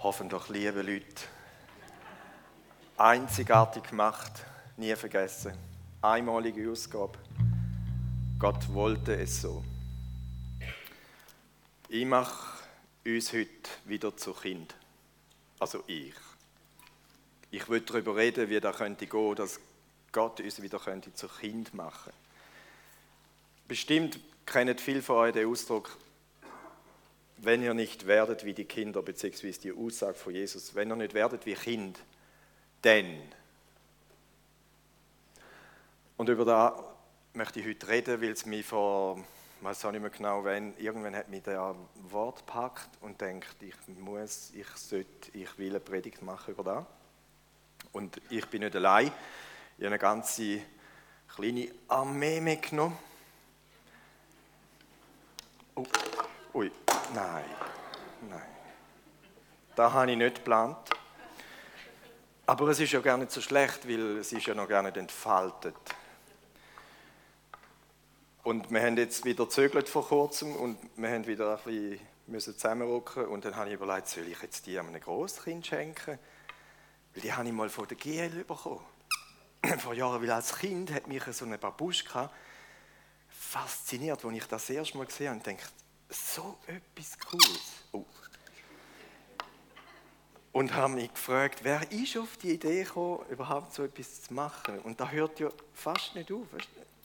hoffentlich liebe Leute, einzigartig gemacht, nie vergessen, einmalige Ausgabe. Gott wollte es so. Ich mache uns heute wieder zu Kind. Also ich. Ich will darüber reden, wie das könnte gehen, dass Gott uns wieder könnte zu Kind machen. Bestimmt kennen viele von euch den Ausdruck, wenn ihr nicht werdet wie die Kinder, beziehungsweise die Aussage von Jesus, wenn ihr nicht werdet wie Kind, denn. Und über das möchte ich heute reden, weil es mich vor, ich weiß auch nicht mehr genau, wenn, irgendwann hat mich der Wort gepackt und denkt, ich muss, ich sollte, ich will eine Predigt machen über das. Und ich bin nicht allein. Ich habe eine ganze kleine Armee mitgenommen. Oh, ui. Nein, nein. Das habe ich nicht geplant. Aber es ist ja gar nicht so schlecht, weil es ist ja noch gar nicht entfaltet. Und wir haben jetzt wieder zögert vor kurzem und wir haben wieder ein bisschen müssen zusammenrücken und dann habe ich überlegt, soll ich jetzt die einem Großkind schenken? Weil die habe ich mal von der GL bekommen. Vor Jahren, weil als Kind hat mich so eine Babuschka fasziniert, als ich das erste Mal gesehen habe und dachte, so etwas Cooles. Oh. Und haben mich gefragt, wer ist auf die Idee gekommen, überhaupt so etwas zu machen? Und da hört ja fast nicht auf.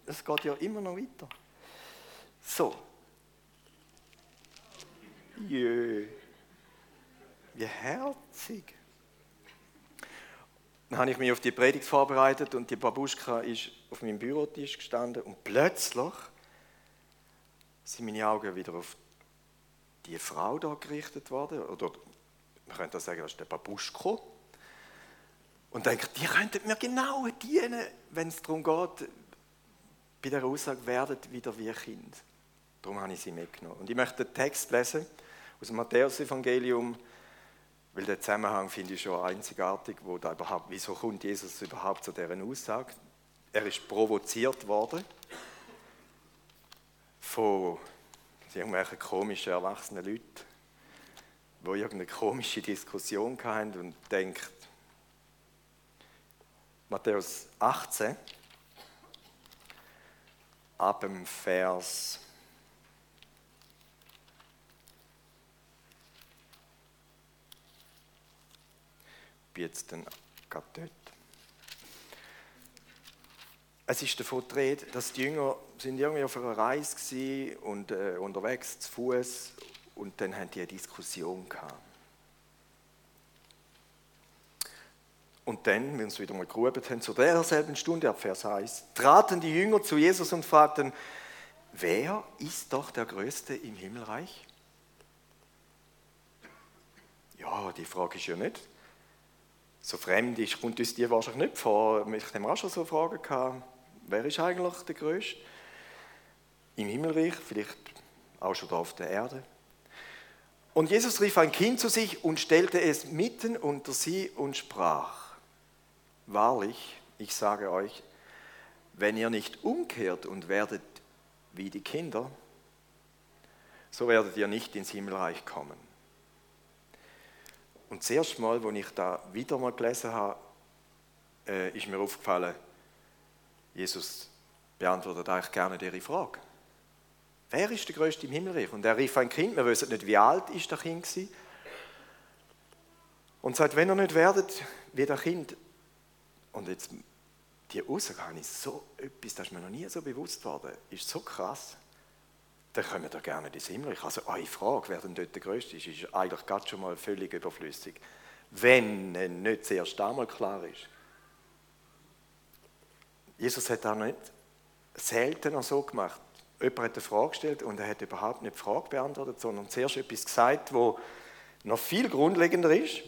Es geht ja immer noch weiter. So. Jö. Wie herzig. Dann habe ich mich auf die Predigt vorbereitet und die Babuschka ist auf meinem Bürotisch gestanden und plötzlich sind meine Augen wieder auf die Frau da gerichtet worden. Oder man könnte auch sagen, das ist der Babuschko. Und denke, die könnten mir genau dienen, wenn es darum geht, bei der Aussage, werdet wieder wie Kind. Darum habe ich sie mitgenommen. Und ich möchte den Text lesen aus dem Matthäus-Evangelium, weil der Zusammenhang finde ich schon einzigartig, wo da überhaupt, wieso kommt Jesus überhaupt zu deren Aussage? Er ist provoziert worden von irgendwelchen komischen erwachsenen Leuten, die irgendeine komische Diskussion hatten und denkt, Matthäus 18, ab dem Vers jetzt dann gerade dort. Es ist davon die dass die Jünger sind irgendwie auf einer Reise waren und äh, unterwegs zu Fuß und dann haben die eine Diskussion gehabt. Und dann, wenn sie wieder mal gerufen haben, zu derselben Stunde, ab Vers 1, traten die Jünger zu Jesus und fragten, wer ist doch der Größte im Himmelreich? Ja, die Frage ist ja nicht so fremd ist, kommt uns die wahrscheinlich nicht vor. Ich habe auch schon so Fragen gehabt, wer ist eigentlich der Größte? Im Himmelreich, vielleicht auch schon da auf der Erde. Und Jesus rief ein Kind zu sich und stellte es mitten unter sie und sprach, Wahrlich, ich sage euch, wenn ihr nicht umkehrt und werdet wie die Kinder, so werdet ihr nicht ins Himmelreich kommen. Und das erste Mal, als ich da wieder mal gelesen habe, äh, ist mir aufgefallen, Jesus beantwortet eigentlich gerne ihre Frage. Wer ist der Größte im Himmelreich? Und er rief ein Kind, wir wissen nicht, wie alt ist das Kind war. Und sagt, wenn ihr nicht werdet wie das Kind, und jetzt die Aussage ist so etwas, das ist mir noch nie so bewusst worden, ist so krass dann können wir da gerne ins Himmelreich. Also eine Frage, wer denn dort der Größte ist, ist eigentlich gerade schon mal völlig überflüssig. Wenn nicht zuerst einmal klar ist. Jesus hat auch nicht seltener so gemacht. Jemand hat eine Frage gestellt und er hat überhaupt nicht die Frage beantwortet, sondern zuerst etwas gesagt, wo noch viel grundlegender ist.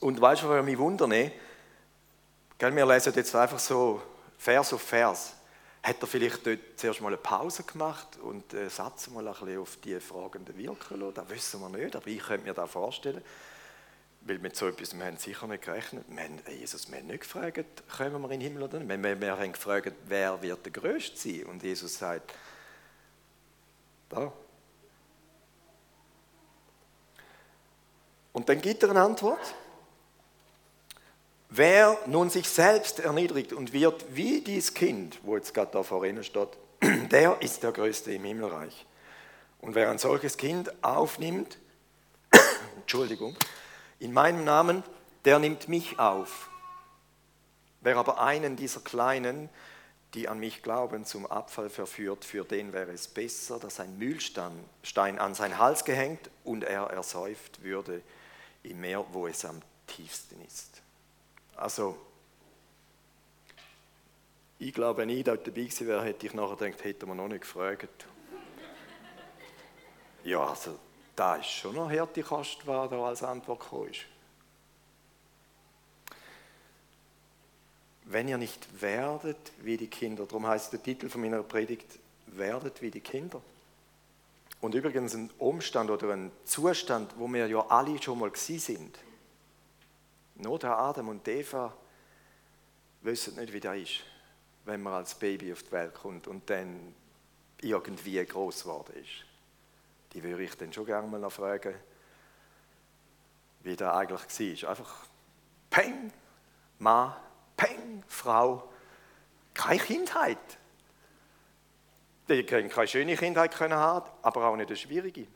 Und weißt du, was mich wundert? Wir lesen jetzt einfach so Vers auf Vers hat er vielleicht dort zuerst mal eine Pause gemacht und den Satz mal ein bisschen auf die Fragenden wirken lassen? Das wissen wir nicht, aber ich könnte mir das vorstellen. Weil mit so etwas, wir haben sicher nicht gerechnet. Wir haben, Jesus, wir haben nicht gefragt, kommen wir in den Himmel oder nicht. Wir, wir haben gefragt, wer wird der Größte sein? Und Jesus sagt, da. Und dann gibt er eine Antwort. Wer nun sich selbst erniedrigt und wird wie dieses Kind, wo jetzt gerade da vor Ihnen steht, der ist der Größte im Himmelreich. Und wer ein solches Kind aufnimmt, Entschuldigung, in meinem Namen, der nimmt mich auf. Wer aber einen dieser Kleinen, die an mich glauben, zum Abfall verführt, für den wäre es besser, dass ein Mühlstein an seinen Hals gehängt und er ersäuft würde im Meer, wo es am tiefsten ist. Also, ich glaube, wenn ich dort dabei gewesen wäre, hätte ich nachher gedacht, hätte man noch nicht gefragt. Ja, also, da ist schon noch harte Kost, was da als Antwort gekommen ist. Wenn ihr nicht werdet wie die Kinder, darum heißt der Titel von meiner Predigt, werdet wie die Kinder. Und übrigens ein Umstand oder ein Zustand, wo wir ja alle schon mal gewesen sind. Nur Adam und Eva wissen nicht, wie das ist, wenn man als Baby auf die Welt kommt und dann irgendwie groß geworden ist. Die würde ich dann schon gerne mal noch fragen, wie das eigentlich war. Einfach Peng, Mann, Peng, Frau, keine Kindheit. Die können keine schöne Kindheit können haben, aber auch nicht eine schwierige.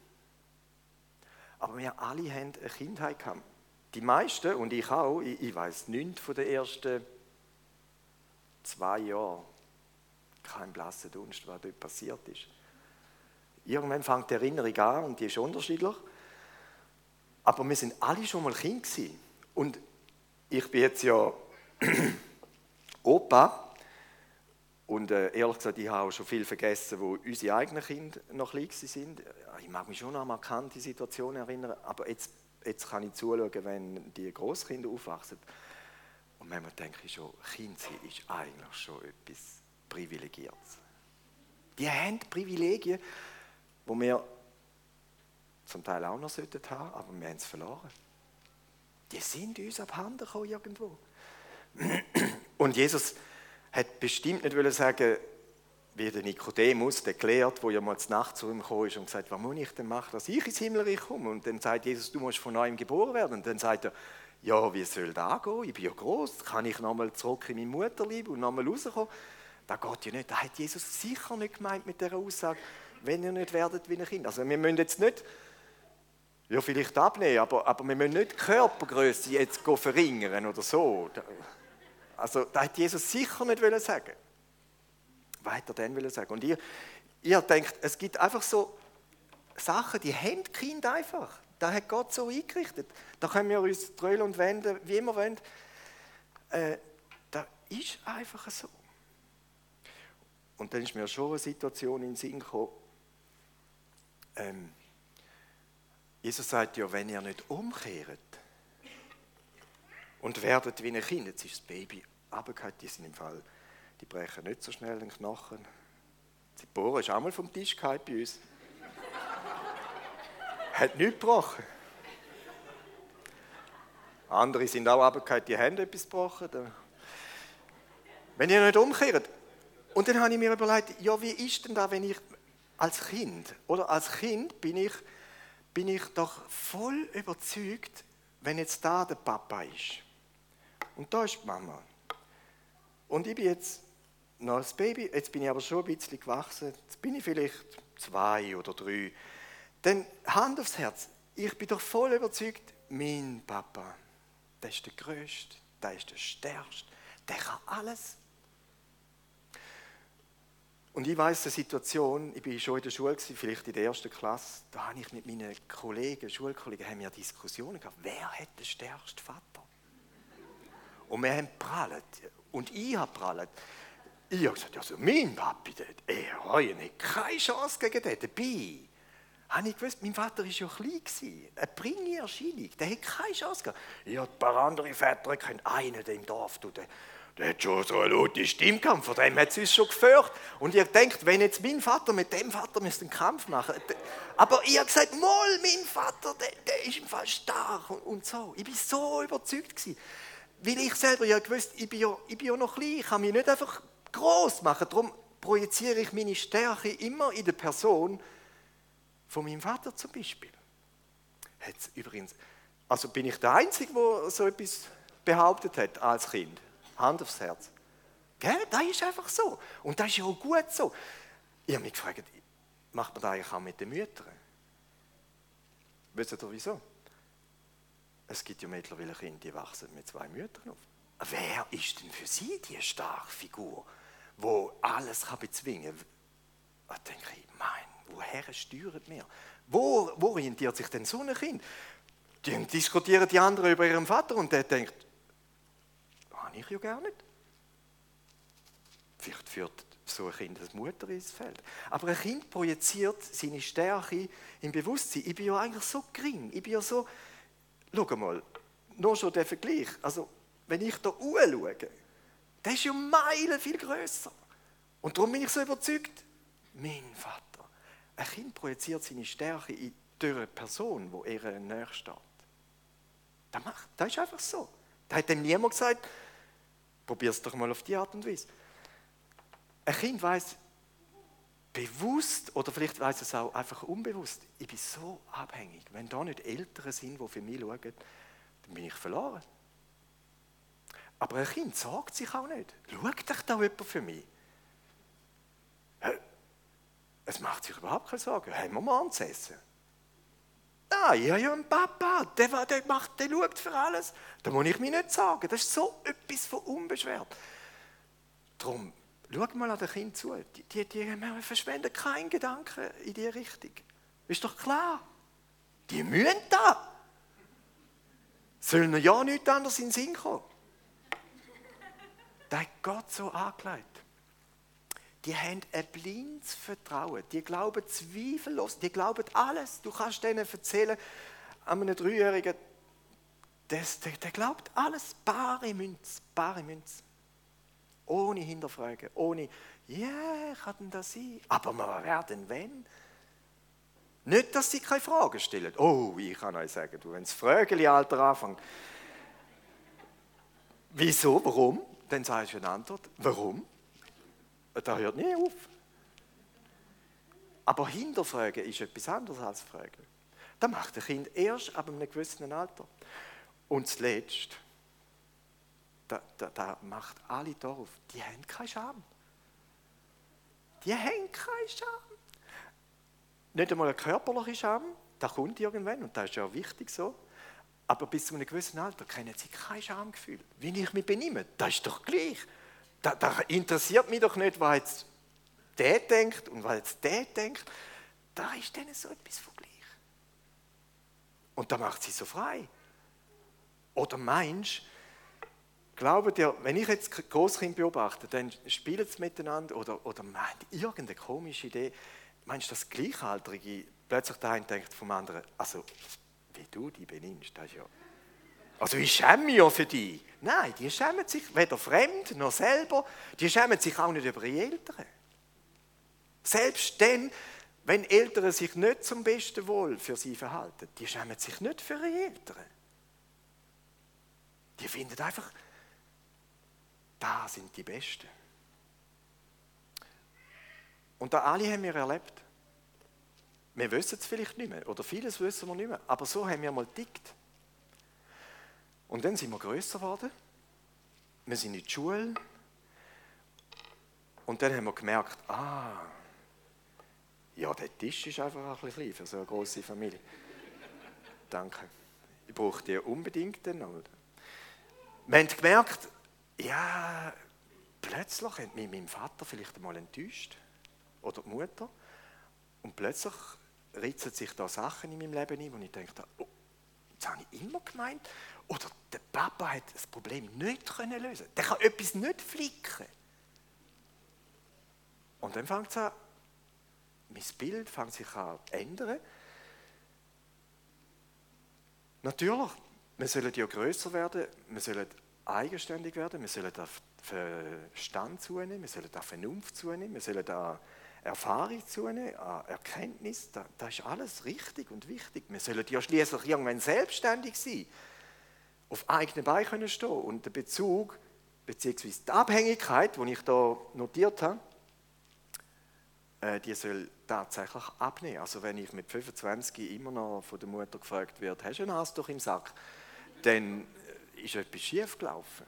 Aber wir alle haben eine Kindheit gehabt. Die meisten, und ich auch, ich, ich weiß nichts von den ersten zwei Jahren. Kein blasser Dunst, was dort passiert ist. Irgendwann fängt die Erinnerung an und die ist unterschiedlich. Aber wir sind alle schon mal Kind gewesen. Und ich bin jetzt ja Opa. Und äh, ehrlich gesagt, ich habe auch schon viel vergessen, wo unsere eigenen Kinder noch klein sind. Ich mag mich schon an markante Situationen erinnern, aber jetzt jetzt kann ich zuschauen, wenn die Großkinder aufwachsen. Und manchmal denke ich schon, Kind sein ist eigentlich schon etwas Privilegiertes. Die haben Privilegien, die wir zum Teil auch noch haben sollten aber wir haben es verloren. Die sind uns abhanden gekommen irgendwo. Und Jesus hat bestimmt nicht sagen, wie der Nikodemus, der gelehrt, wo ja mal Nacht zu ihm gekommen ist und gesagt, was muss ich denn machen, dass ich ins Himmelreich komme? Und dann sagt Jesus, du musst von neuem geboren werden. Und dann sagt er, ja, wie soll das gehen? Ich bin ja groß, kann ich nochmal zurück in mein Mutterlieb und nochmal rauskommen? Das geht ja nicht. Das hat Jesus sicher nicht gemeint mit dieser Aussage, wenn ihr nicht werdet wie ein Kind. Also wir müssen jetzt nicht, ja vielleicht abnehmen, aber, aber wir müssen nicht die Körpergröße jetzt verringern oder so. Also das hat Jesus sicher nicht sagen weiter dann sagen. Und ihr, ihr denkt, es gibt einfach so Sachen, die haben die Kinder einfach. Da hat Gott so eingerichtet. Da können wir uns drehen und wenden, wie immer wollen. Äh, das ist einfach so. Und dann ist mir schon eine Situation in den Sinn gekommen. Ähm, Jesus sagt ja, wenn ihr nicht umkehrt und werdet wie ein Kind, jetzt ist das Baby runtergefallen, die sind im Fall die brechen nicht so schnell den Knochen. Die Bohrer ist auch mal vom Tisch bei uns. Hat nichts gebrochen. Andere sind auch runtergefallen, die haben etwas gebrochen. Wenn ihr nicht umkehrt. Und dann habe ich mir überlegt, ja, wie ist denn da, wenn ich als Kind, oder als Kind bin ich, bin ich doch voll überzeugt, wenn jetzt da der Papa ist. Und da ist die Mama. Und ich bin jetzt noch als Baby, jetzt bin ich aber schon ein bisschen gewachsen, jetzt bin ich vielleicht zwei oder drei. Dann Hand aufs Herz, ich bin doch voll überzeugt, mein Papa, der ist der Größte, der ist der Stärkste, der kann alles. Und ich weiß eine Situation, ich bin schon in der Schule, vielleicht in der ersten Klasse, da habe ich mit meinen Kollegen, Schulkollegen, haben wir Diskussionen gehabt, wer hat den stärksten Vater? Und wir haben prallt. Und ich habe prallt. Ich habe gesagt, also mein Papi, er hat keine Chance gegen den. Dabei habe ich gewusst, mein Vater war ja klein, eine bringe Erscheinung, der hat keine Chance gehabt. Ja, ein paar andere Väter einen im Dorf, du, der, hat schon so eine laute Stimme gehabt, von dem hat es uns schon gefürchtet. Und ihr denkt, wenn jetzt mein Vater mit dem Vater einen Kampf machen. Aber ich habe gesagt, mal, mein Vater, der, der ist im Fall stark und, und so. Ich war so überzeugt gewesen. Weil ich selber ja gewusst, ich bin ja, ich bin ja noch klein, ich kann mich nicht einfach groß machen. Darum projiziere ich meine Stärke immer in der Person von meinem Vater zum Beispiel. Hat übrigens Also bin ich der Einzige, der so etwas behauptet hat als Kind? Hand aufs Herz. Gell? Das ist einfach so. Und das ist ja auch gut so. Ich habe mich gefragt, macht man das eigentlich auch mit den Müttern? Wisst ihr wieso? Es gibt ja mittlerweile Kinder, die wachsen mit zwei Müttern auf. Wer ist denn für sie die starke Figur, wo alles kann bezwingen kann? Da denke ich, mein, woher steuert mir? Wo, wo orientiert sich denn so ein Kind? Die diskutieren die anderen über ihren Vater und der denkt, habe ich ja gar nicht. Vielleicht führt so ein Kind als Mutter ins Feld. Aber ein Kind projiziert seine Stärke im Bewusstsein. Ich bin ja eigentlich so gering. Ich bin ja so. Schau mal, nur schon der Vergleich. Also, wenn ich da schaue, der ist ja Meilen viel größer. Und darum bin ich so überzeugt, mein Vater. Ein Kind projiziert seine Stärke in der Person, wo er näher steht. Das, macht, das ist einfach so. Da hat ihm niemand gesagt, probier es doch mal auf die Art und Weise. Ein Kind weiß bewusst oder vielleicht weiß es auch einfach unbewusst, ich bin so abhängig. Wenn da nicht Eltern sind, die für mich schauen, dann bin ich verloren. Aber ein Kind sagt sich auch nicht. Schaut doch da jemand für mich? Es macht sich überhaupt keine Sorgen. Haben wir mal zu ich habe ja einen Papa, der, der, macht, der schaut für alles. Da muss ich mir nicht sagen. Das ist so etwas von unbeschwert. Darum, schau mal an den Kind zu. Die, die, die verschwenden keinen Gedanken in diese Richtung. Ist doch klar. Die müssen da. Sollen ja nichts anderes in den Sinn kommen. Da hat Gott so angelegt die haben ein blindes Vertrauen. Die glauben zweifellos, die glauben alles. Du kannst denen erzählen, an einem Dreijährigen, der, der, der glaubt alles, bare Münz, bare Münz. Ohne Hinterfragen, ohne, ja, yeah, kann denn das sein? Aber man werden wenn? Nicht, dass sie keine Fragen stellen. Oh, ich kann euch sagen, du, wenn das Frögeli-Alter anfängt, wieso, warum? Dann sagst du eine Antwort. Warum? Das hört nie auf. Aber hinterfragen ist etwas anderes als fragen. Das macht ein Kind erst ab einem gewissen Alter. Und zuletzt, da, da, da macht alle darauf, die haben keine Scham. Die haben keine Scham. Nicht einmal eine körperliche Scham, das kommt irgendwann und das ist ja auch wichtig so. Aber bis zu einem gewissen Alter kennen sie kein Schamgefühl. Wie ich mich benehme, das ist doch gleich da, da interessiert mich doch nicht, was jetzt der denkt und was jetzt der denkt. Da ist denen so etwas von gleich. Und da macht sie so frei. Oder meinst glaubt ihr, wenn ich jetzt Großkind beobachte, dann spielen sie miteinander oder, oder meint irgendeine komische Idee, meinst du, das Gleichaltrige plötzlich der denkt vom anderen, also wie du die benimmst, das ist ja also ich schäme mich ja für die. Nein, die schämen sich weder fremd noch selber. Die schämen sich auch nicht über ihre Eltern. Selbst dann, wenn Eltern sich nicht zum besten Wohl für sie verhalten, die schämen sich nicht für ihre Eltern. Die finden einfach, da sind die Besten. Und da alle haben wir erlebt. Wir wissen es vielleicht nicht mehr, oder vieles wissen wir nicht mehr, aber so haben wir mal tickt. Und dann sind wir größer geworden. Wir sind in die Schule. Und dann haben wir gemerkt, ah, ja, der Tisch ist einfach ein bisschen klein für so eine große Familie. Danke. Ich brauche die unbedingt dann. Wir haben gemerkt, ja, plötzlich hat mich mein Vater vielleicht einmal enttäuscht. Oder die Mutter. Und plötzlich ritzen sich da Sachen in meinem Leben ein, wo ich denke, oh, das habe ich immer gemeint. Oder der Papa hat das Problem nicht können lösen. Der kann etwas nicht flicken. Und dann fängt es an, mein Bild fängt sich an zu ändern. Natürlich, wir sollen ja größer werden, wir sollen eigenständig werden, wir sollen da Verstand zunehmen, wir sollen da Vernunft zunehmen, wir sollen da Erfahrung zunehmen, an Erkenntnis. Das ist alles richtig und wichtig. Wir sollen ja schließlich irgendwann selbstständig sein auf eigenen Beinen können stehen und der Bezug bzw. die Abhängigkeit, die ich da notiert habe, äh, die soll tatsächlich abnehmen. Also wenn ich mit 25 immer noch von der Mutter gefragt werde, hast du ein Hass doch im Sack, dann ist etwas schief gelaufen.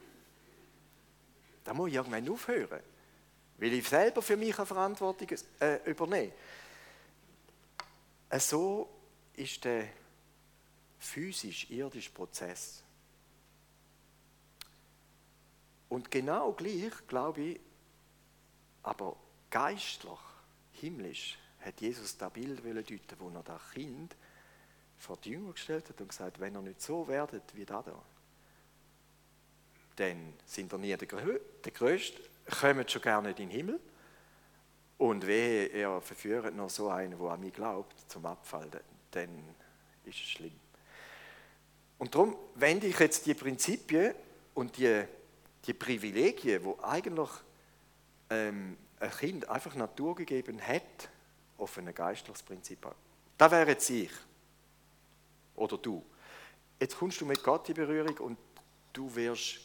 Da muss ich irgendwann aufhören, weil ich selber für mich eine Verantwortung äh, übernehme. Äh, so ist der physisch-irdische Prozess. Und genau gleich, glaube ich, aber geistlich, himmlisch, hat Jesus das Bild deuten wo er das Kind vor die Jünger gestellt hat und gesagt, wenn ihr nicht so werdet wie da da, dann sind ihr nie der, Größte, kommt schon nicht in den Himmel. Und wehe, er verführt noch so einen, der an mich glaubt, zum Abfall, dann ist es schlimm. Und darum wende ich jetzt die Prinzipien und die, die Privilegien, wo eigentlich ähm, ein Kind einfach naturgegeben hat, auf ein geistliches Prinzip an. Das wäre jetzt ich. Oder du. Jetzt kommst du mit Gott in Berührung und du wirst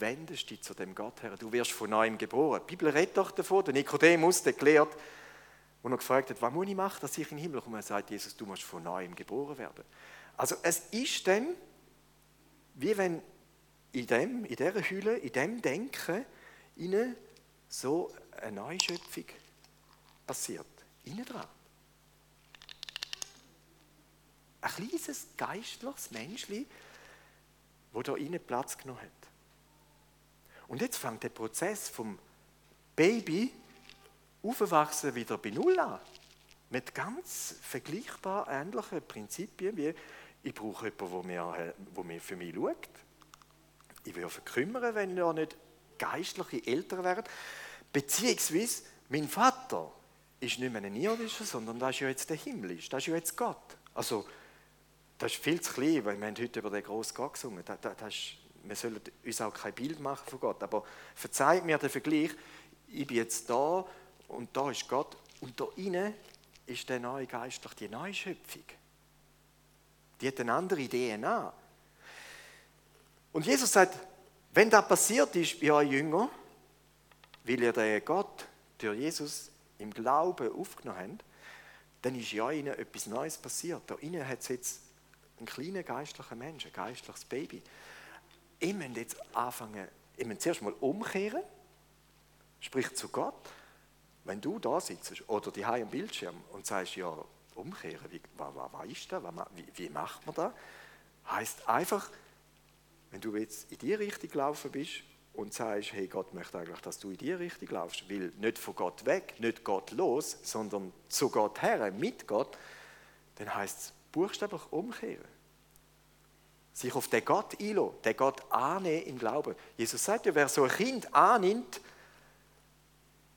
wendest dich zu dem Gott her. Du wirst von neuem geboren. Die Bibel redet doch davon. Der Nikodemus, gelehrt, wo er gefragt hat, was muss ich machen, dass ich in den Himmel komme? Er sagt, Jesus, du musst von neuem geboren werden. Also es ist dann, wie wenn in, dem, in dieser Hülle, in dem Denken, innen so eine Neuschöpfung passiert. Innen dran. Ein kleines geistliches Menschli, wo da innen Platz genommen hat. Und jetzt fängt der Prozess vom Baby aufwachsen wieder bei Null an. Mit ganz vergleichbar ähnlichen Prinzipien wie ich brauche jemanden, der mir für mich schaut. Ich will kümmern, wenn er nicht geistliche Eltern wären. Beziehungsweise mein Vater ist nicht mehr ein irdischer, sondern das ist ja jetzt der himmlisch, das ist ja jetzt Gott. Also das ist viel zu klein, weil wir haben heute über den grossen Gott gesungen. Das, das, das ist wir sollen uns auch kein Bild machen von Gott. Aber verzeiht mir den Vergleich, ich bin jetzt da und da ist Gott und da innen ist der neue Geistlich, die neue Schöpfung. Die hat eine andere DNA. Und Jesus sagt, wenn das passiert ist bei euch Jünger, weil ihr den Gott durch Jesus im Glauben aufgenommen habt, dann ist ja ihnen etwas Neues passiert. Da innen hat es jetzt einen kleinen geistlichen Menschen, ein geistliches Baby ich muss jetzt anfangen, ich muss zuerst mal umkehren, sprich zu Gott, wenn du da sitzt oder die am Bildschirm und sagst, ja, umkehren, wie, was, was ist das, wie, wie macht man das? Heißt einfach, wenn du jetzt in die Richtung gelaufen bist und sagst, hey, Gott möchte eigentlich, dass du in die Richtung laufst, will nicht von Gott weg, nicht Gott los, sondern zu Gott her, mit Gott, dann heißt es buchstäblich umkehren sich auf den Gott einlassen, den Gott annehmen im Glauben. Jesus sagt ja, wer so ein Kind annimmt,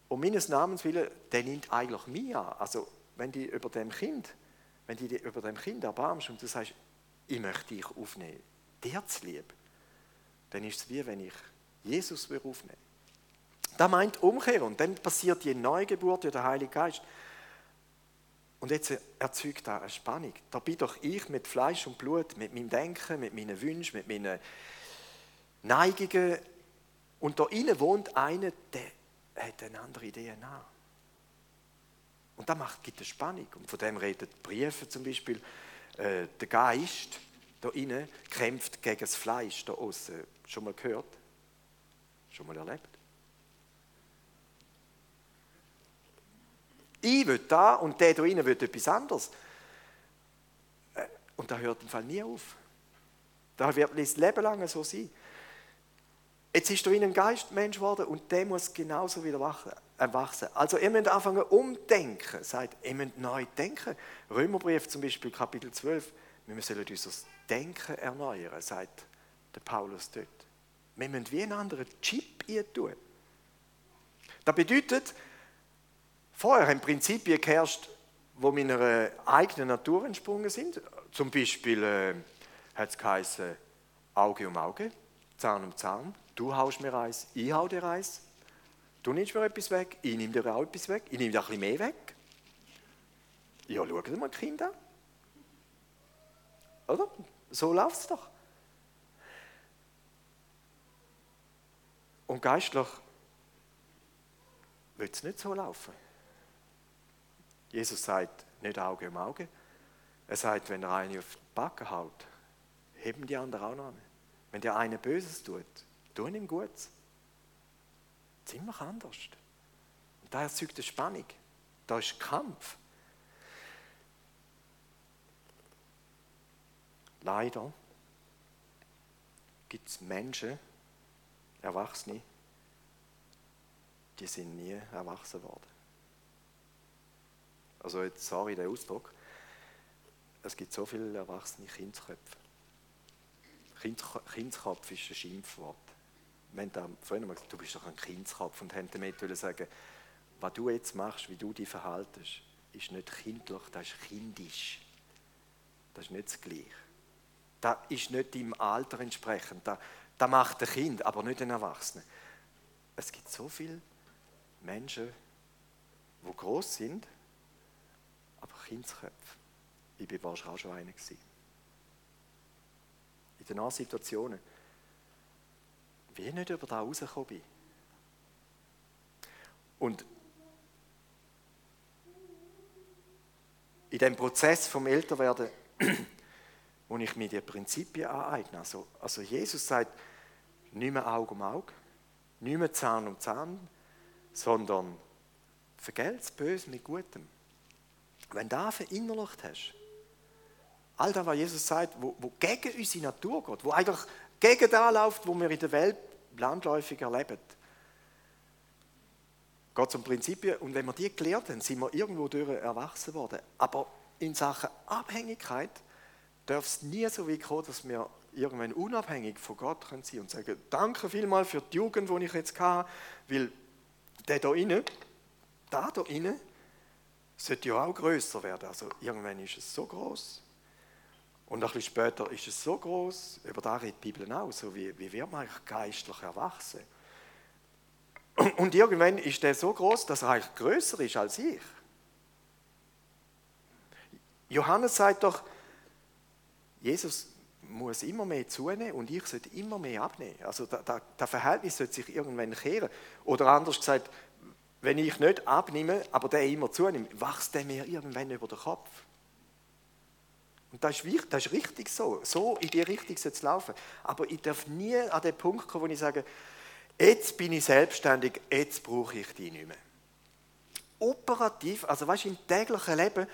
um meines Namens willen, der nimmt eigentlich mich an. Also, wenn die über dem Kind, wenn die über dem Kind erbarmst und du sagst, ich möchte dich aufnehmen, dir zu lieb, dann ist es wie wenn ich Jesus aufnehmen Da meint Umkehr und dann passiert die Neugeburt durch den Heiligen Geist. Und jetzt erzeugt da eine Spannung. Da bin doch ich mit Fleisch und Blut, mit meinem Denken, mit meinen Wünschen, mit meinen Neigungen. Und da innen wohnt einer, der hat eine andere DNA. Und das macht, gibt eine Spannung. Und von dem reden die Briefe zum Beispiel. Äh, der Geist da innen kämpft gegen das Fleisch da außen. Schon mal gehört? Schon mal erlebt? Ich will da und der da drinnen will etwas anderes. Äh, und da hört im Fall nie auf. Da wird das Leben lang so sein. Jetzt ist da ein Geistmensch geworden und der muss genauso wieder wachsen. Also ihr müsst anfangen umdenken. Sagt, ihr müsst neu denken. Römerbrief zum Beispiel, Kapitel 12. Wir sollen unser Denken erneuern, sagt der Paulus dort. Wir müssen wie einen anderen Chip tun. Das bedeutet, Vorher haben Prinzipien geherrscht, die meiner eigenen Natur entsprungen sind. Zum Beispiel äh, hat es geheißen, Auge um Auge, Zahn um Zahn. Du haust mir eins, ich hau dir eins. Du nimmst mir etwas weg, ich nehme dir auch etwas weg. Ich nehme dir ein bisschen mehr weg. Ja, schau dir mal Kinder an. Oder? So läuft es doch. Und geistlich wird es nicht so laufen. Jesus sagt nicht Auge um Auge. Er sagt, wenn er eine auf die Backe haut, heben die anderen auch noch an. Wenn der eine Böses tut, tun ihm Gutes. Ziemlich anders. Und da erzeugt eine Spannung. Da ist Kampf. Leider gibt es Menschen, Erwachsene, die sind nie erwachsen worden. Also jetzt, sorry, der Ausdruck. Es gibt so viele erwachsene Kindsköpfe. Kindskopf ist ein Schimpfwort. Wir haben vorhin mal gesagt, du bist doch ein Kindskopf und haben damit sagen, was du jetzt machst, wie du dich verhaltest, ist nicht kindlich, das ist kindisch. Das ist nicht das Gleiche. Das ist nicht deinem Alter entsprechend. Das, das macht ein Kind, aber nicht ein Erwachsener. Es gibt so viele Menschen, die groß sind, aber Kindsköpfe. Ich war wahrscheinlich auch schon einer. In den Situationen. Wie ich nicht über da rausgekommen bin. Und in dem Prozess vom Älterwerden, wo ich mir die Prinzipien aneigne, also, also Jesus sagt, nicht mehr Auge um Auge, nicht mehr Zahn um Zahn, sondern vergelt's Böse mit Gutem. Wenn du das verinnerlicht hast, all das, was Jesus sagt, wo, wo gegen unsere Natur geht, wo eigentlich gegen das läuft, wo wir in der Welt landläufig erleben, geht es um Prinzipien. Und wenn wir die gelernt haben, sind wir irgendwo durch erwachsen worden. Aber in Sachen Abhängigkeit darf es nie so weit kommen, dass wir irgendwann unabhängig von Gott sein können und sagen, danke vielmals für die Jugend, die ich jetzt hatte, weil der da innen, da da innen, sollte ja auch größer werden. Also irgendwann ist es so groß und ein bisschen später ist es so groß. Über da redet die Bibel auch. So wie, wie wird man eigentlich geistlich erwachsen? Und irgendwann ist der so groß, dass er eigentlich größer ist als ich. Johannes sagt doch, Jesus muss immer mehr zunehmen und ich sollte immer mehr abnehmen. Also das Verhältnis sollte sich irgendwann kehren. Oder anders gesagt, wenn ich nicht abnehme, aber der immer zunimmt, wächst der mir irgendwann über den Kopf. Und das ist, das ist richtig so. So in die Richtung soll es laufen. Aber ich darf nie an den Punkt kommen, wo ich sage, jetzt bin ich selbstständig, jetzt brauche ich die nicht mehr. Operativ, also weißt du, im täglichen Leben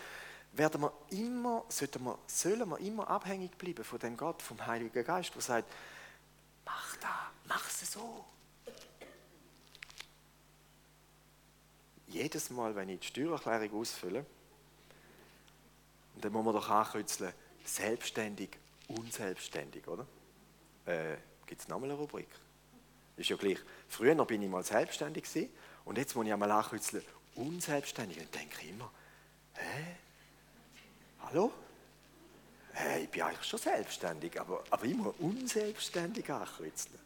werden wir immer, sollten wir, sollen wir immer abhängig bleiben von dem Gott, vom Heiligen Geist, der sagt, mach das, mach es so. jedes Mal, wenn ich die Steuererklärung ausfülle, dann muss man doch ankürzeln, selbstständig, unselbstständig, oder? Äh, Gibt es nochmal eine Rubrik? Ist ja gleich. Früher bin ich mal selbstständig gewesen, und jetzt muss ich einmal ankürzeln, unselbstständig. Und denke immer, hä? Hallo? Hey, ich bin eigentlich schon selbstständig, aber, aber immer unselbstständig ankürzeln.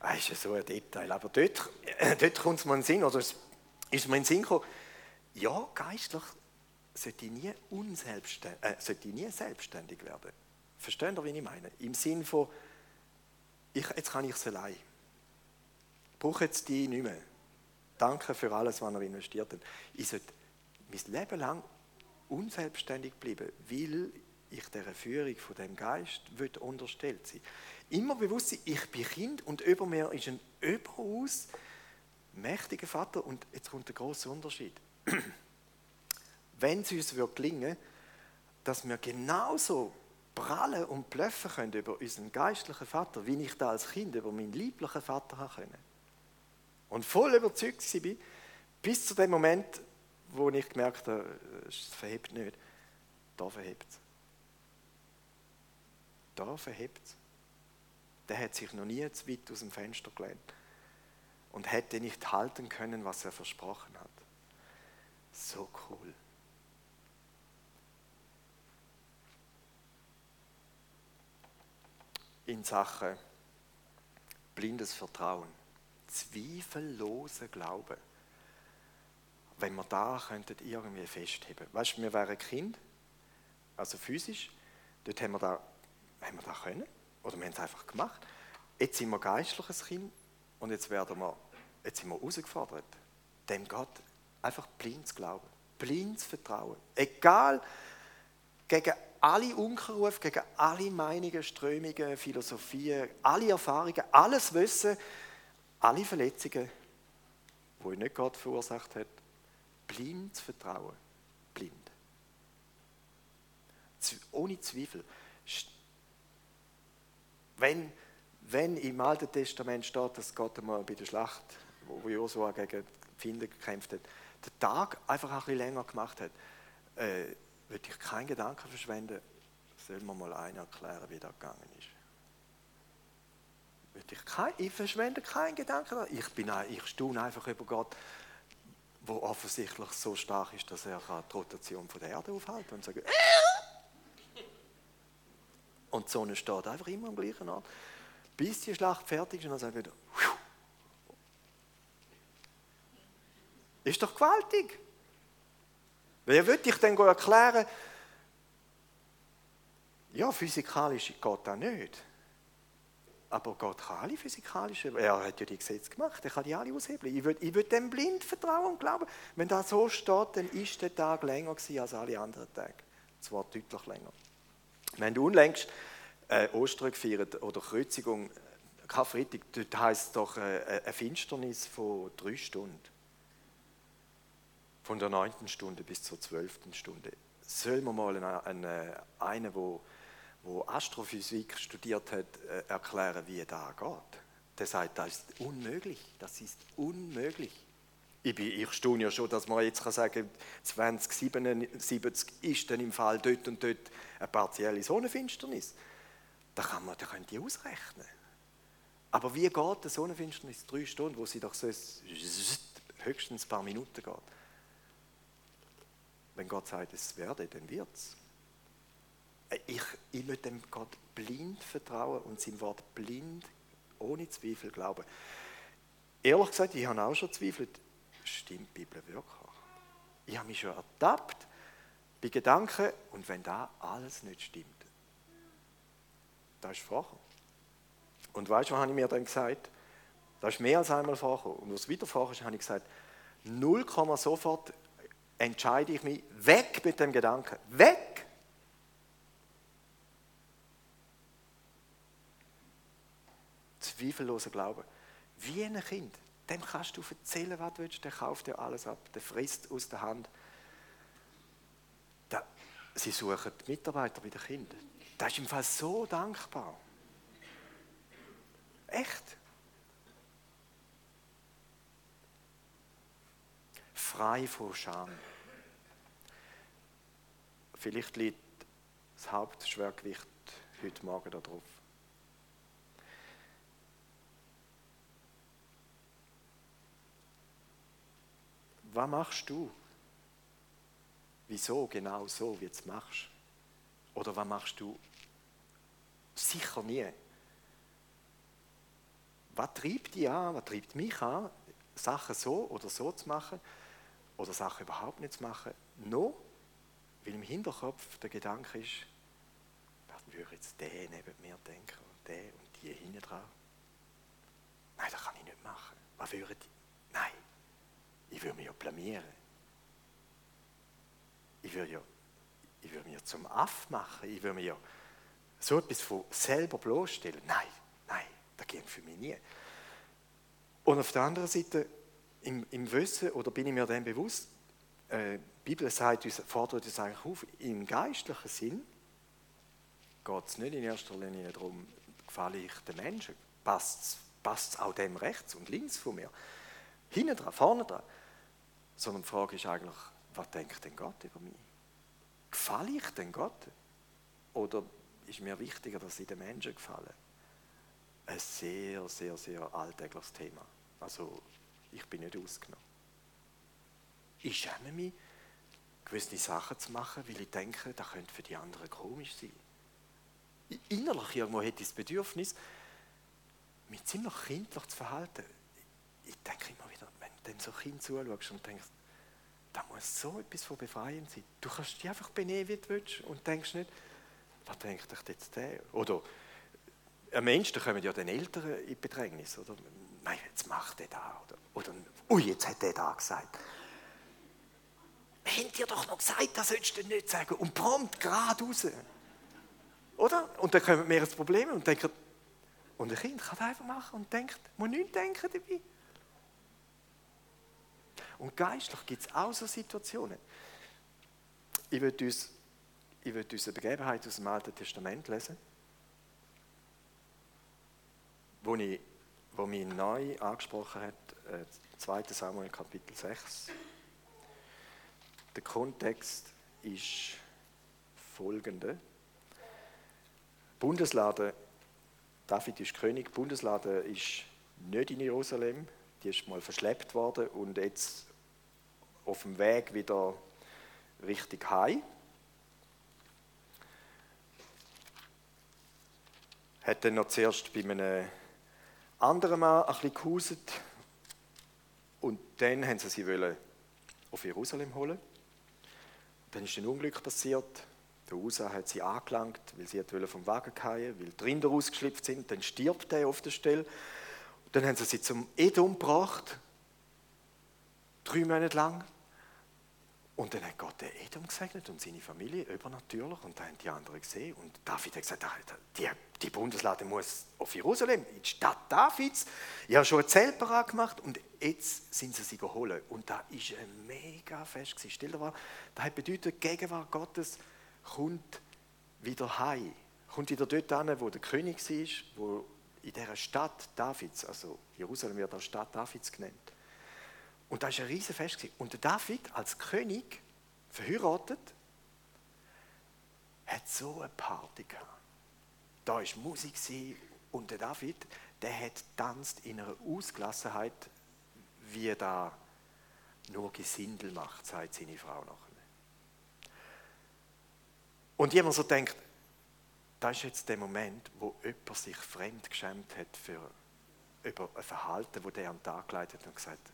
Das ist ja so ein Detail. Aber dort, äh, dort kommt es mir in den Sinn, oder ist mir in den Sinn gekommen, ja, geistlich sollte ich nie, unselbstständig, äh, sollte ich nie selbstständig werden. Verstehen Sie, wie ich meine? Im Sinn von, ich, jetzt kann ich es allein. Ich brauche jetzt die nicht mehr. Danke für alles, was ihr investiert habt. Ich sollte mein Leben lang unselbstständig bleiben, weil ich der Führung von dem Geist unterstellt sein Immer bewusst sein, ich bin Kind und über mir ist ein überaus mächtiger Vater und jetzt kommt der große Unterschied. Wenn es uns wird gelingen, dass wir genauso prallen und blöffen können über unseren geistlichen Vater, wie ich da als Kind über meinen lieblichen Vater haben können. Und voll überzeugt war, bis zu dem Moment, wo ich gemerkt habe, es verhebt nicht, da verhebt. Da verhebt. Der hat sich noch nie zu weit aus dem Fenster gelehnt und hätte nicht halten können, was er versprochen hat. So cool. In Sache blindes Vertrauen, zweifelloser Glaube. Wenn wir da könnten irgendwie festheben. Weißt du, wir wären Kind, also physisch, dort haben wir da, haben wir da können, oder wir haben es einfach gemacht. Jetzt sind wir geistliches Kind und jetzt werden wir, jetzt sind wir herausgefordert, dem Gott einfach blind zu glauben. Blindes Vertrauen. Egal, gegen alle Unkenrufe, gegen alle Meinungen, Strömungen, Philosophien, alle Erfahrungen, alles Wissen, alle Verletzungen, die nicht Gott verursacht hat, blind Vertrauen. Blind. Ohne Zweifel. Wenn, wenn im Alten Testament steht, dass Gott einmal bei der Schlacht, wo Josua gegen die Finder gekämpft hat, den Tag einfach ein bisschen länger gemacht hat, äh, würde ich keinen Gedanken verschwenden, soll man mal einen erklären, wie das gegangen ist. Würde ich, kein, ich verschwende keinen Gedanken. Ich, bin, ich staune einfach über Gott, der offensichtlich so stark ist, dass er die Rotation von der Erde aufhalten und sagen, äh! und die Sonne steht einfach immer am gleichen Ort, bis die Schlacht fertig ist und dann sagt er wieder, ist doch gewaltig. Wer würde ich denn erklären, ja, physikalisch geht das nicht. Aber Gott kann alle physikalischen, er hat ja die Gesetze gemacht, er kann die alle aushebeln. Ich würde ich würd dem blind vertrauen und glauben, wenn das so steht, dann ist der Tag länger gewesen als alle anderen Tage. Zwar deutlich länger. Wenn du unlängst äh, Ostern gefeiert oder Kreuzigung, Karfreitag, dort heisst doch äh, eine Finsternis von drei Stunden von der neunten Stunde bis zur zwölften Stunde. Soll man mal einen, einen wo, wo Astrophysik studiert hat, äh, erklären, wie das geht? Der sagt, das ist unmöglich. Das ist unmöglich. Ich, bin, ich staune ja schon, dass man jetzt kann sagen 2077 ist dann im Fall dort und dort eine partielle Sonnenfinsternis. Da kann man, da können die ausrechnen. Aber wie geht eine Sonnenfinsternis? Drei Stunden, wo sie doch so höchstens ein paar Minuten geht. Wenn Gott sagt, es werde, dann wird es. Ich, ich will dem Gott blind vertrauen und sein Wort blind, ohne Zweifel glauben. Ehrlich gesagt, ich habe auch schon zweifelt, stimmt die Bibel wirklich? Ich habe mich schon ertappt bei Gedanken, und wenn da alles nicht stimmt, da ist vorgekommen. Und weißt du, was habe ich mir dann gesagt? Das ist mehr als einmal vorgekommen. Und was wieder vorgekommen ist, habe ich gesagt, 0, sofort entscheide ich mich weg mit dem Gedanken. Weg! Zweifelloser Glaube. Wie ein Kind. Dem kannst du erzählen, was du willst. Der kauft dir alles ab. Der frisst aus der Hand. Da, sie suchen Mitarbeiter bei den Kindern. Das ist im Fall so dankbar. Echt. Frei von Scham. Vielleicht liegt das Hauptschwergewicht heute Morgen darauf. Was machst du? Wieso genau so, wie du es machst? Oder was machst du sicher nie? Was treibt dich an, was treibt mich an, Sachen so oder so zu machen oder Sachen überhaupt nicht zu machen? Noch weil im Hinterkopf der Gedanke ist, was würde jetzt der neben mir denken und der und die hinten dran? Nein, das kann ich nicht machen. Was würde ich? Ich würde mich ja blamieren. Ich würde, ja, ich würde mich ja zum Aff machen. Ich würde mich ja so etwas von selber bloßstellen. Nein, nein, das geht für mich nie. Und auf der anderen Seite, im, im Wissen, oder bin ich mir dem bewusst, äh, die Bibel sagt uns, fordert uns eigentlich auf, im geistlichen Sinn geht es nicht in erster Linie darum, gefalle ich den Menschen, passt es auch dem rechts und links von mir, hinten dran, vorne dran, sondern die Frage ist eigentlich, was denkt denn Gott über mich? Gefalle ich denn Gott? Oder ist mir wichtiger, dass ich den Menschen gefalle? Ein sehr, sehr, sehr alltägliches Thema. Also ich bin nicht ausgenommen. Ich schäme mich, gewisse Sachen zu machen, weil ich denke, das könnte für die anderen komisch sein. Innerlich irgendwo hätte ich das Bedürfnis, mich ziemlich kindlich zu verhalten. Ich denke immer wieder, dann so Kind zuschaust und denkst, da muss so etwas von befreiend sein. Du kannst dich einfach benehmen, wie du willst und denkst nicht, was denkt dich jetzt der? Oder ein Mensch, da kommen ja den Eltern in Bedrängnis. Oder, nein, jetzt macht der da. Oder, oder ui, jetzt hat der da gesagt haben dir doch noch gesagt, das sollst du nicht sagen. Und prompt gerade raus. Oder? Und dann kommen wir ins Problem und denken, und ein Kind kann das einfach machen und denkt, muss nicht denken dabei. Und geistlich gibt es auch so Situationen. Ich würde uns, ich würde uns eine Begebenheit aus dem Alten Testament lesen, wo, ich, wo mich neu angesprochen hat, 2. Äh, Samuel Kapitel 6. Der Kontext ist folgender. Bundeslade, David ist König, Bundeslade ist nicht in Jerusalem, die ist mal verschleppt worden und jetzt auf dem Weg wieder Richtung Heim. Hat dann noch zuerst bei einem anderen Mann ein bisschen gehuset und dann haben sie sie auf Jerusalem holen. Dann ist ein Unglück passiert. Der Usa hat sie angelangt, weil sie vom Wagen fallen weil die Rinder ausgeschlüpft sind. Dann stirbt er auf der Stelle. Dann haben sie sie zum Edom gebracht, drei Monate lang. Und dann hat Gott den Edom gesegnet und seine Familie übernatürlich und da haben die anderen gesehen. Und David hat gesagt, die, die Bundeslade muss auf Jerusalem, in die Stadt Davids. Ich habe schon ein Zelt parat gemacht und jetzt sind sie sie geholt. Und da war ein mega Fest. Stell dir vor, das hat bedeutet, die Gegenwart Gottes kommt wieder heim. Kommt wieder dort hin, wo der König war, wo in dieser Stadt Davids, also Jerusalem wird auch Stadt Davids genannt. Und da war ein riesen Fest. Und David als König, verheiratet, hat so eine Party gehabt. Da war Musik und der David, der hat tanzt in einer Ausgelassenheit, wie da nur Gesindel macht, sagt seine Frau nachher. Und jemand so denkt, das ist jetzt der Moment, wo jemand sich fremd geschämt hat für über ein Verhalten, das der am Tag geleitet hat und gesagt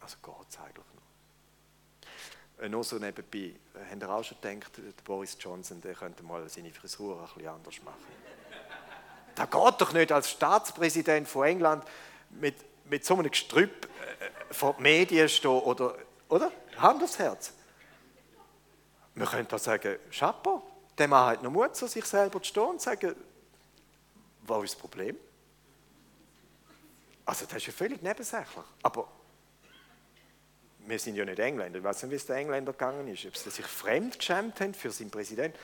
also geht es eigentlich noch. Äh, nur so nebenbei, äh, habt ihr auch schon gedacht, der Boris Johnson der könnte mal seine Frisur ein bisschen anders machen? Da geht doch nicht als Staatspräsident von England mit, mit so einem Gestrüpp äh, vor den Medien stehen, oder, oder? Hand aufs Herz. Man könnte auch sagen, Chapeau, der Mann hat noch Mut, zu sich selber zu stehen und zu sagen, was ist das Problem? Also das ist ja völlig nebensächlich. Aber wir sind ja nicht Engländer, ich weiß nicht, wie es den Engländern gegangen ist, ob sie sich fremd geschämt haben für seinen Präsidenten.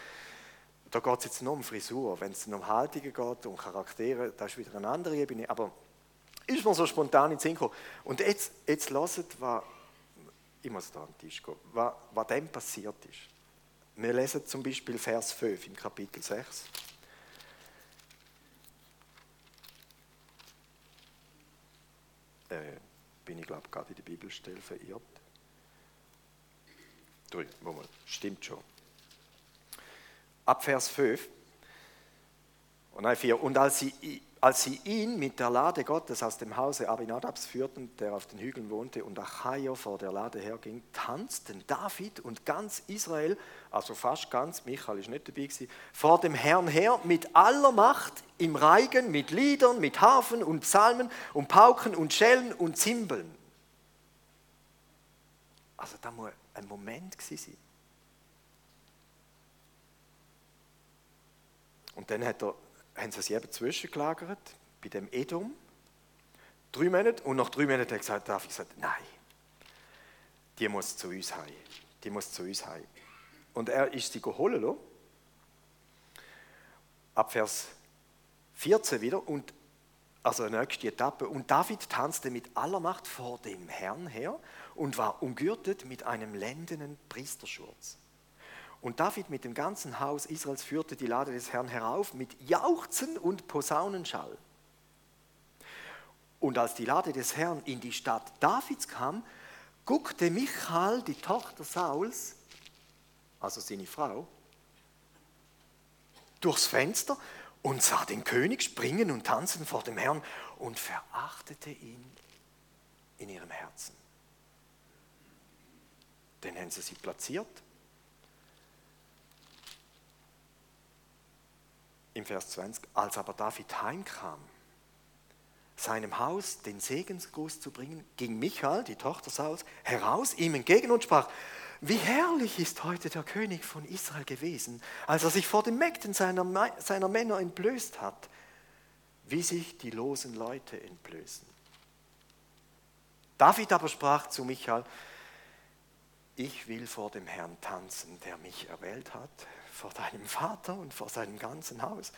Da geht es jetzt nur um Frisur. Wenn es um Haltungen geht, um Charaktere, das ist wieder eine andere Ebene. Aber ist mir so spontan ins Sinn gekommen. Und jetzt, jetzt hört, was, ich muss da an den Tisch gehen, was, was dem passiert ist. Wir lesen zum Beispiel Vers 5 im Kapitel 6. Äh, bin ich glaube gerade in der Bibelstelle verirrt. Drei, Moment, stimmt schon. Ab Vers 5. Und nein, 4. Und als sie, als sie ihn mit der Lade Gottes aus dem Hause Abinadabs führten, der auf den Hügeln wohnte, und Achaia vor der Lade herging, tanzten David und ganz Israel, also fast ganz, Michael ist nicht dabei gewesen, vor dem Herrn her mit aller Macht im Reigen, mit Liedern, mit Harfen und Psalmen und Pauken und Schellen und Zimbeln. Also da muss ein Moment gewesen sein. Und dann hat er, haben sie sie eben zwischengelagert, bei dem Edom, drei Monate, und nach drei Monaten hat er gesagt, ich gesagt, nein, die muss zu uns heim. Die muss zu uns heim. Und er ist sie geholt. Ab Vers 14 wieder. Und also nächste Etappe. Und David tanzte mit aller Macht vor dem Herrn her und war umgürtet mit einem lendenen Priesterschurz. Und David mit dem ganzen Haus Israels führte die Lade des Herrn herauf mit Jauchzen und Posaunenschall. Und als die Lade des Herrn in die Stadt Davids kam, guckte Michal, die Tochter Sauls, also seine Frau, durchs Fenster und sah den König springen und tanzen vor dem Herrn und verachtete ihn in ihrem Herzen. Dann haben sie sie platziert. Im Vers 20, als aber David heimkam, seinem Haus den Segensgruß zu bringen, ging Michael, die Tochter Sauls, heraus ihm entgegen und sprach, wie herrlich ist heute der König von Israel gewesen, als er sich vor den Mägden seiner, seiner Männer entblößt hat, wie sich die losen Leute entblößen. David aber sprach zu Michael, ich will vor dem Herrn tanzen, der mich erwählt hat, vor deinem Vater und vor seinem ganzen Haus,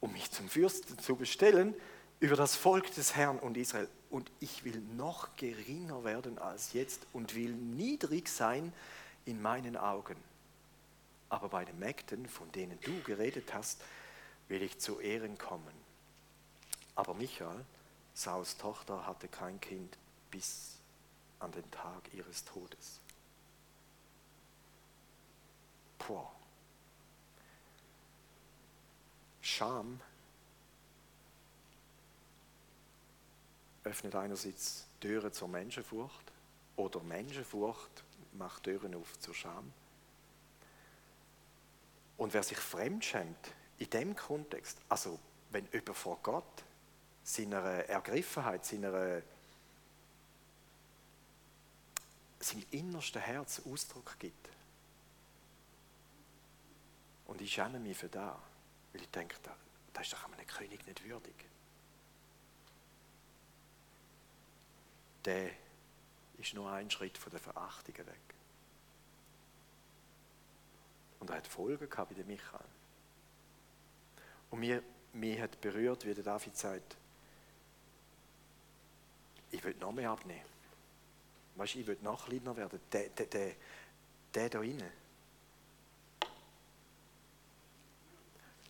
um mich zum Fürsten zu bestellen über das Volk des Herrn und Israel. Und ich will noch geringer werden als jetzt und will niedrig sein in meinen Augen. Aber bei den Mägden, von denen du geredet hast, will ich zu Ehren kommen. Aber Michael, Saus Tochter, hatte kein Kind bis an den Tag ihres Todes. Boah. Scham öffnet einerseits Türen zur Menschenfurcht oder Menschenfurcht macht Türen auf zur Scham. Und wer sich fremdschämt in dem Kontext, also wenn jemand vor Gott seiner Ergriffenheit, seiner seinem innersten Herz Ausdruck gibt. Und ich schäme mich für das, weil ich denke, das ist doch einem König nicht würdig. Der ist nur ein Schritt von der Verachtung weg. Und er hat Folgen gehabt bei dem Michael. Und mir, mich hat berührt, wie der David sagt, ich will noch mehr abnehmen. Weißt ich will noch kleiner werden. Der, der, der, der da rein.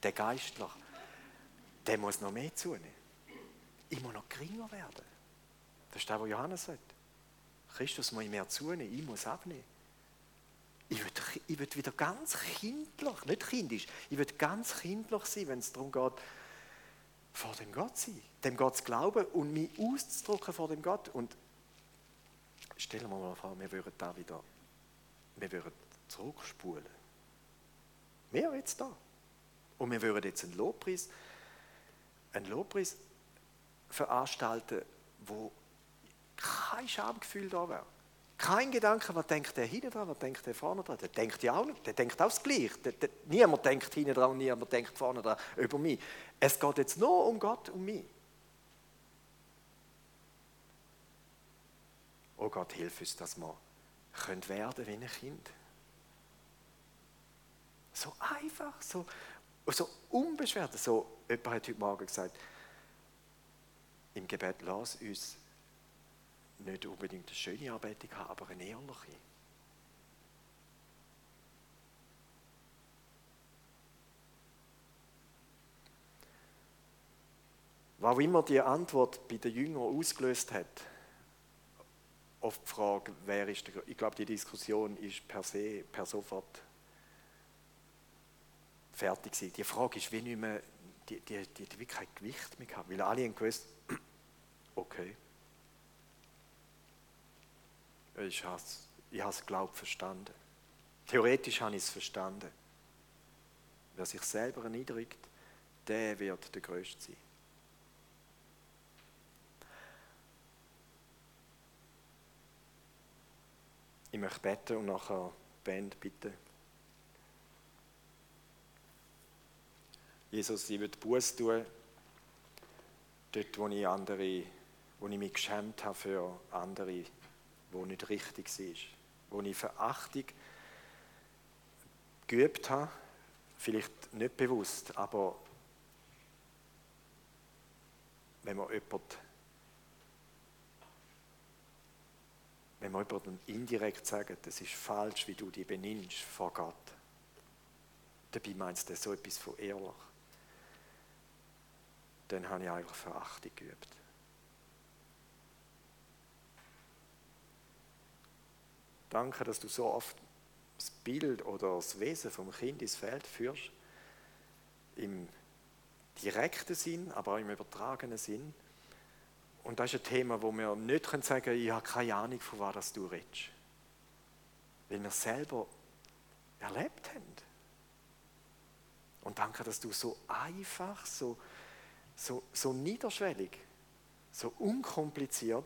Der Geistler, der muss noch mehr zunehmen. Ich muss noch geringer werden. Das ist das, was Johannes sagt. Christus muss mehr zunehmen, ich muss abnehmen. Ich will, ich will wieder ganz kindlich, nicht kindisch, ich will ganz kindlich sein, wenn es darum geht, vor dem Gott sein, dem Gott zu glauben und mich auszudrücken vor dem Gott. Und stellen wir mal vor, wir würden da wieder, wir würden zurückspulen. Wer jetzt da? Und wir würden jetzt einen Lobpreis, einen Lobpreis veranstalten, wo kein Schamgefühl da wäre. Kein Gedanke, was denkt der hinten dran, was denkt der vorne dran. Der denkt ja auch nicht, der denkt auch das Gleiche. Niemand denkt hinten dran, niemand denkt vorne dran über mich. Es geht jetzt nur um Gott, um mich. Oh Gott, hilf uns, dass wir können werden wie ein Kind. So einfach, so, so unbeschwert. So, jemand hat heute Morgen gesagt, im Gebet, lass uns nicht unbedingt eine schöne Arbeitung haben, aber eine ehrliche. Was immer die Antwort bei den Jüngern ausgelöst hat, auf die Frage, wer ist der Ich glaube, die Diskussion ist per se, per sofort fertig gewesen. Die Frage ist wie nicht mehr, die, die, die, die wirklich kein Gewicht mehr gehabt, weil alle haben gewusst, okay, ich habe es, ich glaubt verstanden. Theoretisch habe ich es verstanden. Wer sich selber erniedrigt, der wird der Größte sein. Ich möchte beten und nachher Band bitte. Jesus, ich würde Buß tun, dort, wo ich andere, wo ich mich geschämt habe für andere, wo nicht richtig ist, wo ich Verachtung geübt habe, vielleicht nicht bewusst, aber wenn man jemanden wenn man jemandem indirekt sagt, das ist falsch, wie du dich benimmst vor Gott, dabei meinst du so etwas von ehrlich, dann habe ich eigentlich Verachtung geübt. Danke, dass du so oft das Bild oder das Wesen vom Kind ins Feld führst, im direkten Sinn, aber auch im übertragenen Sinn. Und das ist ein Thema, wo wir nicht sagen können, ich habe keine Ahnung, von was du redest. Weil wir selber erlebt haben. Und danke, dass du so einfach, so, so, so niederschwellig, so unkompliziert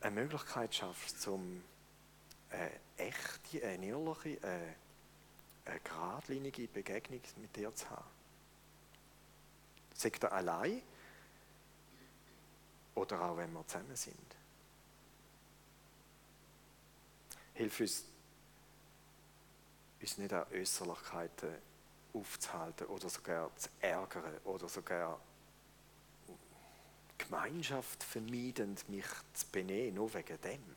eine Möglichkeit schaffst, zum eine echte, eine ehrliche, eine, eine geradlinige Begegnung mit dir zu haben. Sagt er allein oder auch wenn wir zusammen sind. Hilf uns, uns nicht an Äußerlichkeiten aufzuhalten oder sogar zu ärgern oder sogar Gemeinschaft vermeidend mich zu benehmen, nur wegen dem.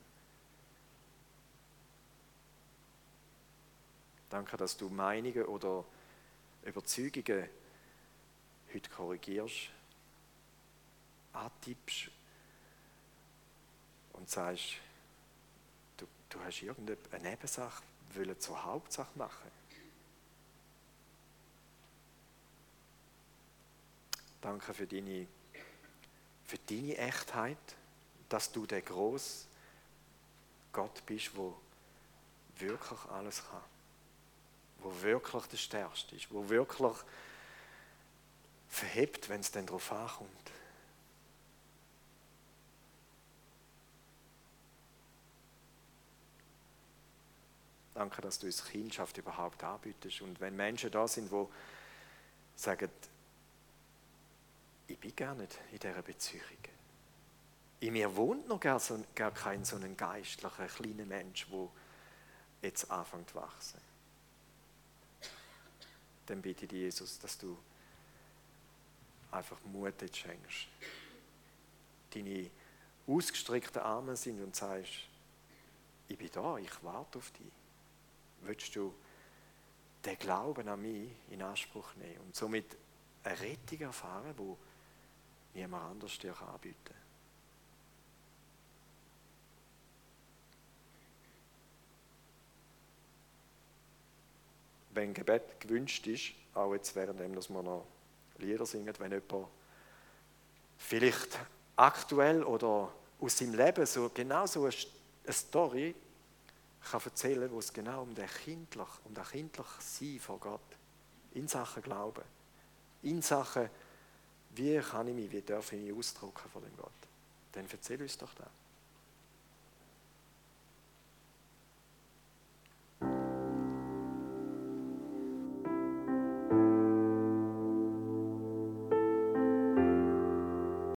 Danke, dass du Meinungen oder Überzeugungen heute korrigierst, antippst und sagst, du, du hast irgendeine Nebensache wollen zur Hauptsache machen. Danke für deine, für deine Echtheit, dass du der große Gott bist, wo wirklich alles kann wo wirklich der Stärkste ist, wo wirklich verhebt, wenn es dann darauf ankommt. Danke, dass du uns Kindschaft überhaupt anbietest. Und wenn Menschen da sind, die sagen, ich bin gar nicht in dieser Beziehung. In mir wohnt noch gar, so, gar kein so ein geistlicher, kleiner Mensch, der jetzt anfängt zu wachsen dann bitte ich Jesus, dass du einfach Mut schenkst. Deine ausgestreckten Arme sind und sagst, ich bin da, ich warte auf dich. Willst du den Glauben an mich in Anspruch nehmen und somit eine Rettung erfahren, die niemand anders dir anbieten kann? wenn Gebet gewünscht ist, auch jetzt währenddem, dass wir noch Lieder singen, wenn jemand vielleicht aktuell oder aus seinem Leben so genau so eine, Story kann erzählen, wo es genau um den kindlich, um das kindliche Sein von Gott in Sachen Glauben, in Sachen, wie kann ich mich, wie darf ich mich ausdrücken von dem Gott, dann erzähl uns doch das.